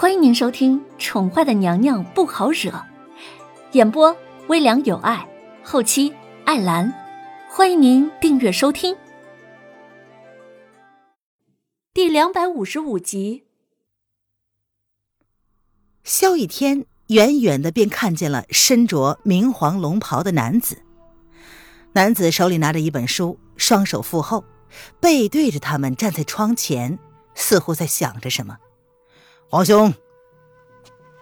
欢迎您收听《宠坏的娘娘不好惹》，演播微凉有爱，后期艾兰。欢迎您订阅收听。第两百五十五集，萧逸天远远的便看见了身着明黄龙袍的男子。男子手里拿着一本书，双手负后，背对着他们站在窗前，似乎在想着什么。皇兄，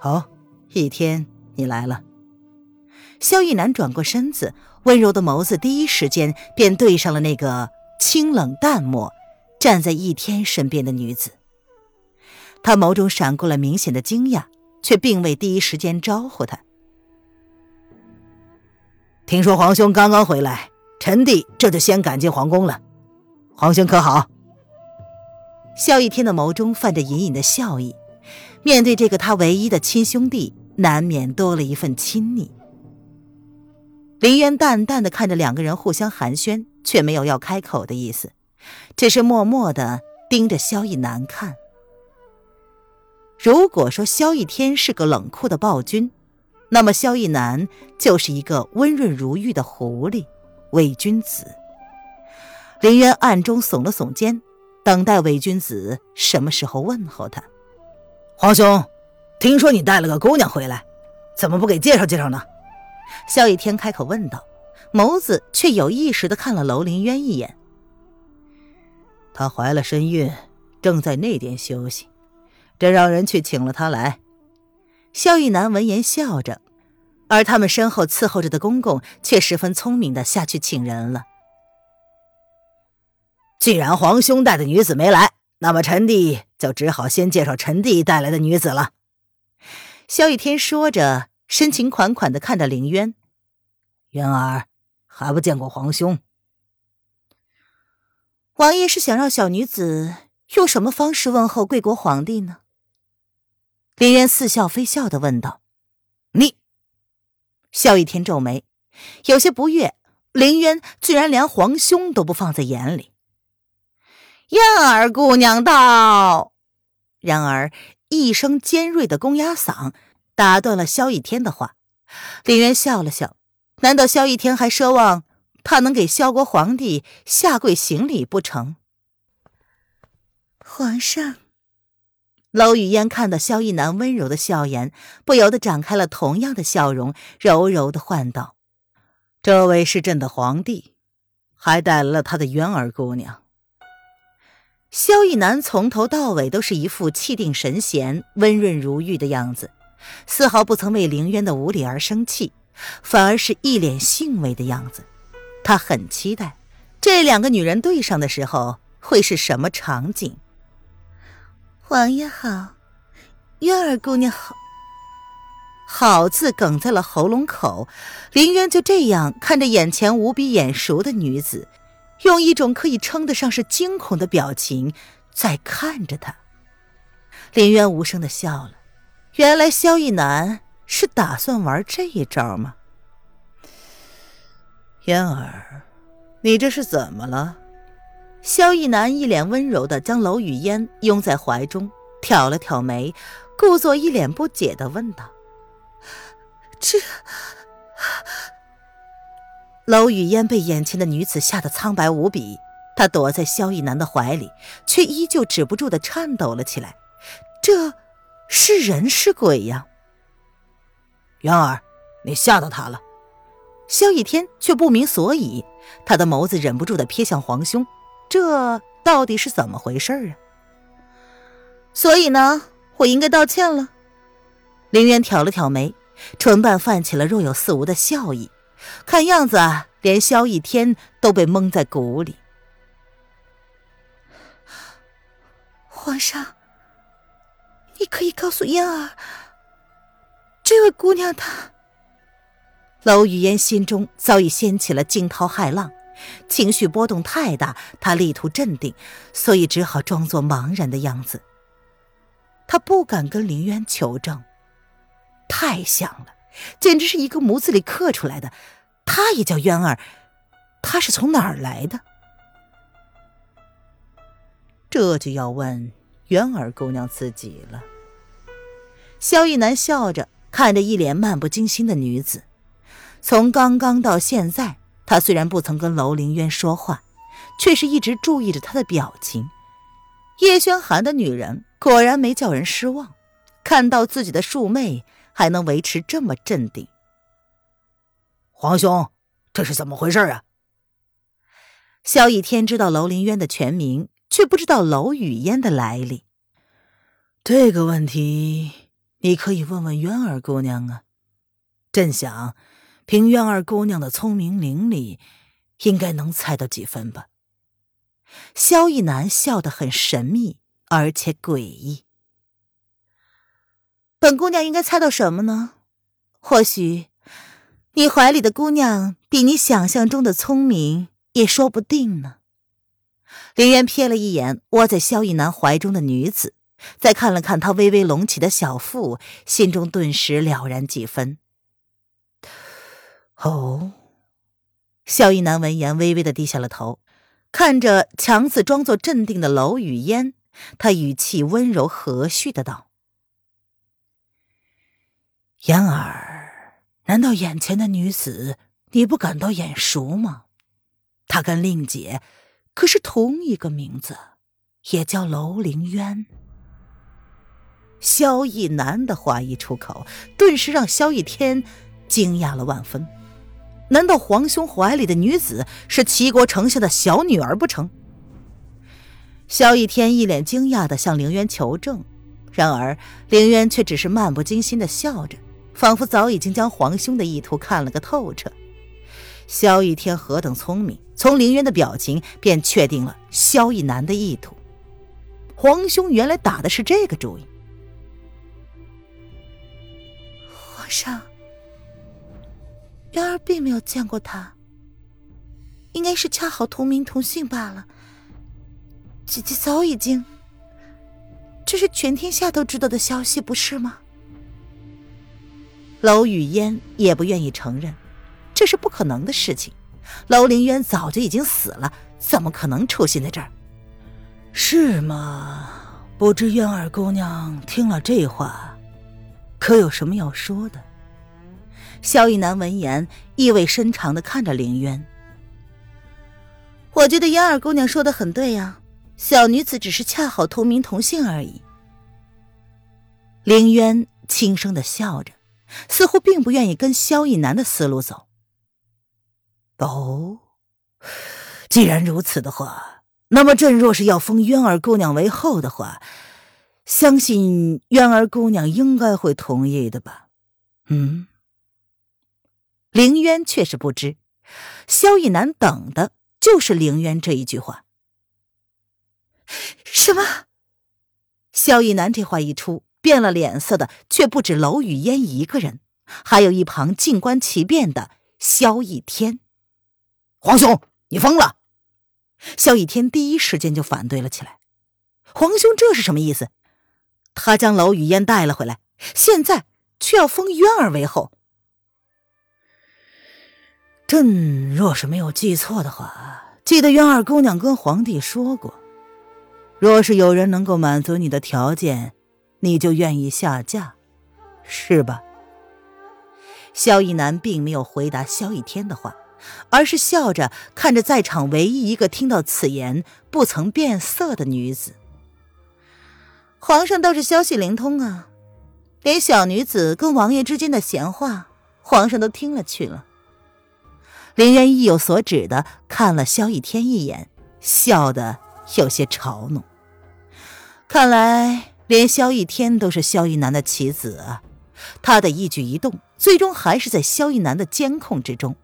好，一天你来了。萧逸南转过身子，温柔的眸子第一时间便对上了那个清冷淡漠站在一天身边的女子。他眸中闪过了明显的惊讶，却并未第一时间招呼他。听说皇兄刚刚回来，臣弟这就先赶进皇宫了。皇兄可好？萧逸天的眸中泛着隐隐的笑意。面对这个他唯一的亲兄弟，难免多了一份亲昵。林渊淡淡的看着两个人互相寒暄，却没有要开口的意思，只是默默的盯着萧逸南看。如果说萧逸天是个冷酷的暴君，那么萧逸南就是一个温润如玉的狐狸伪君子。林渊暗中耸了耸肩，等待伪君子什么时候问候他。皇兄，听说你带了个姑娘回来，怎么不给介绍介绍呢？萧逸天开口问道，眸子却有意识的看了楼林渊一眼。她怀了身孕，正在内殿休息，朕让人去请了她来。萧逸南闻言笑着，而他们身后伺候着的公公却十分聪明的下去请人了。既然皇兄带的女子没来。那么，臣弟就只好先介绍臣弟带来的女子了。萧逸天说着，深情款款的看着凌渊：“渊儿，还不见过皇兄？王爷是想让小女子用什么方式问候贵国皇帝呢？”林渊似笑非笑的问道。“你。”萧逸天皱眉，有些不悦，林渊居然连皇兄都不放在眼里。燕儿姑娘到。然而，一声尖锐的公鸭嗓打断了萧逸天的话。林渊笑了笑，难道萧逸天还奢望他能给萧国皇帝下跪行礼不成？皇上，娄雨嫣看到萧逸南温柔的笑颜，不由得展开了同样的笑容，柔柔的唤道：“这位是朕的皇帝，还带来了他的渊儿姑娘。”萧逸南从头到尾都是一副气定神闲、温润如玉的样子，丝毫不曾为凌渊的无礼而生气，反而是一脸欣慰的样子。他很期待这两个女人对上的时候会是什么场景。王爷好，月儿姑娘好。好字哽在了喉咙口，凌渊就这样看着眼前无比眼熟的女子。用一种可以称得上是惊恐的表情在看着他，林渊无声的笑了。原来萧逸南是打算玩这一招吗？嫣儿，你这是怎么了？萧逸南一脸温柔的将娄雨嫣拥在怀中，挑了挑眉，故作一脸不解的问道：“这……”娄雨烟被眼前的女子吓得苍白无比，她躲在萧逸南的怀里，却依旧止不住的颤抖了起来。这是人是鬼呀？元儿，你吓到他了。萧逸天却不明所以，他的眸子忍不住的瞥向皇兄，这到底是怎么回事啊？所以呢，我应该道歉了。林渊挑了挑眉，唇瓣泛起了若有似无的笑意。看样子，连萧逸天都被蒙在鼓里。皇上，你可以告诉嫣儿，这位姑娘她……娄雨嫣心中早已掀起了惊涛骇浪，情绪波动太大，她力图镇定，所以只好装作茫然的样子。她不敢跟林渊求证，太像了。简直是一个模子里刻出来的，她也叫渊儿，她是从哪儿来的？这就要问渊儿姑娘自己了。萧逸南笑着看着一脸漫不经心的女子，从刚刚到现在，他虽然不曾跟楼凌渊说话，却是一直注意着她的表情。叶轩寒的女人果然没叫人失望，看到自己的庶妹还能维持这么镇定。皇兄，这是怎么回事啊？萧逸天知道楼林渊的全名，却不知道楼雨烟的来历。这个问题你可以问问渊儿姑娘啊。朕想，凭渊儿姑娘的聪明伶俐，应该能猜到几分吧。萧逸南笑得很神秘，而且诡异。本姑娘应该猜到什么呢？或许，你怀里的姑娘比你想象中的聪明，也说不定呢。林渊瞥了一眼窝在萧逸南怀中的女子，再看了看她微微隆起的小腹，心中顿时了然几分。哦，萧逸南闻言，微微的低下了头。看着强自装作镇定的楼雨烟，他语气温柔和煦的道：“嫣儿，难道眼前的女子你不感到眼熟吗？她跟令姐可是同一个名字，也叫楼凌渊。”萧逸南的话一出口，顿时让萧逸天惊讶了万分。难道皇兄怀里的女子是齐国丞相的小女儿不成？萧逸天一脸惊讶的向凌渊求证，然而凌渊却只是漫不经心的笑着，仿佛早已经将皇兄的意图看了个透彻。萧逸天何等聪明，从凌渊的表情便确定了萧逸南的意图。皇兄原来打的是这个主意。皇上。渊儿并没有见过他，应该是恰好同名同姓罢了。姐姐早已经，这是全天下都知道的消息，不是吗？楼雨烟也不愿意承认，这是不可能的事情。楼凌渊早就已经死了，怎么可能出现在这儿？是吗？不知渊儿姑娘听了这话，可有什么要说的？萧逸南闻言，意味深长的看着凌渊。我觉得嫣儿姑娘说的很对呀，小女子只是恰好同名同姓而已。凌渊轻声的笑着，似乎并不愿意跟萧逸南的思路走。哦，既然如此的话，那么朕若是要封渊儿姑娘为后的话，相信渊儿姑娘应该会同意的吧？嗯。凌渊却是不知，萧逸南等的就是凌渊这一句话。什么？萧逸南这话一出，变了脸色的却不止楼雨烟一个人，还有一旁静观其变的萧逸天。皇兄，你疯了！萧逸天第一时间就反对了起来。皇兄这是什么意思？他将楼雨烟带了回来，现在却要封渊儿为后。朕若是没有记错的话，记得渊儿姑娘跟皇帝说过，若是有人能够满足你的条件，你就愿意下嫁，是吧？萧逸南并没有回答萧逸天的话，而是笑着看着在场唯一一个听到此言不曾变色的女子。皇上倒是消息灵通啊，连小女子跟王爷之间的闲话，皇上都听了去了。林渊意有所指的看了萧逸天一眼，笑得有些嘲弄。看来连萧逸天都是萧逸南的棋子！他的一举一动，最终还是在萧逸南的监控之中，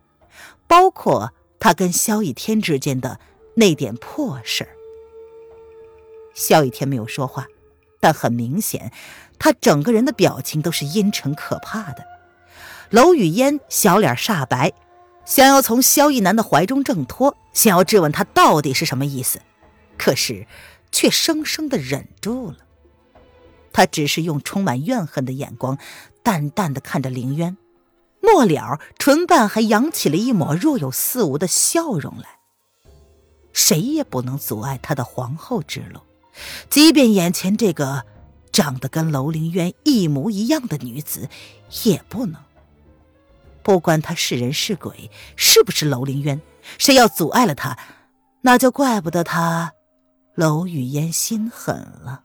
包括他跟萧逸天之间的那点破事儿。萧逸天没有说话，但很明显，他整个人的表情都是阴沉可怕的。楼雨烟小脸煞白。想要从萧逸南的怀中挣脱，想要质问他到底是什么意思，可是却生生的忍住了。他只是用充满怨恨的眼光淡淡的看着凌渊，末了，唇瓣还扬起了一抹若有似无的笑容来。谁也不能阻碍他的皇后之路，即便眼前这个长得跟楼凌渊一模一样的女子也不能。不管她是人是鬼，是不是楼凌渊，谁要阻碍了他，那就怪不得他，楼语烟心狠了。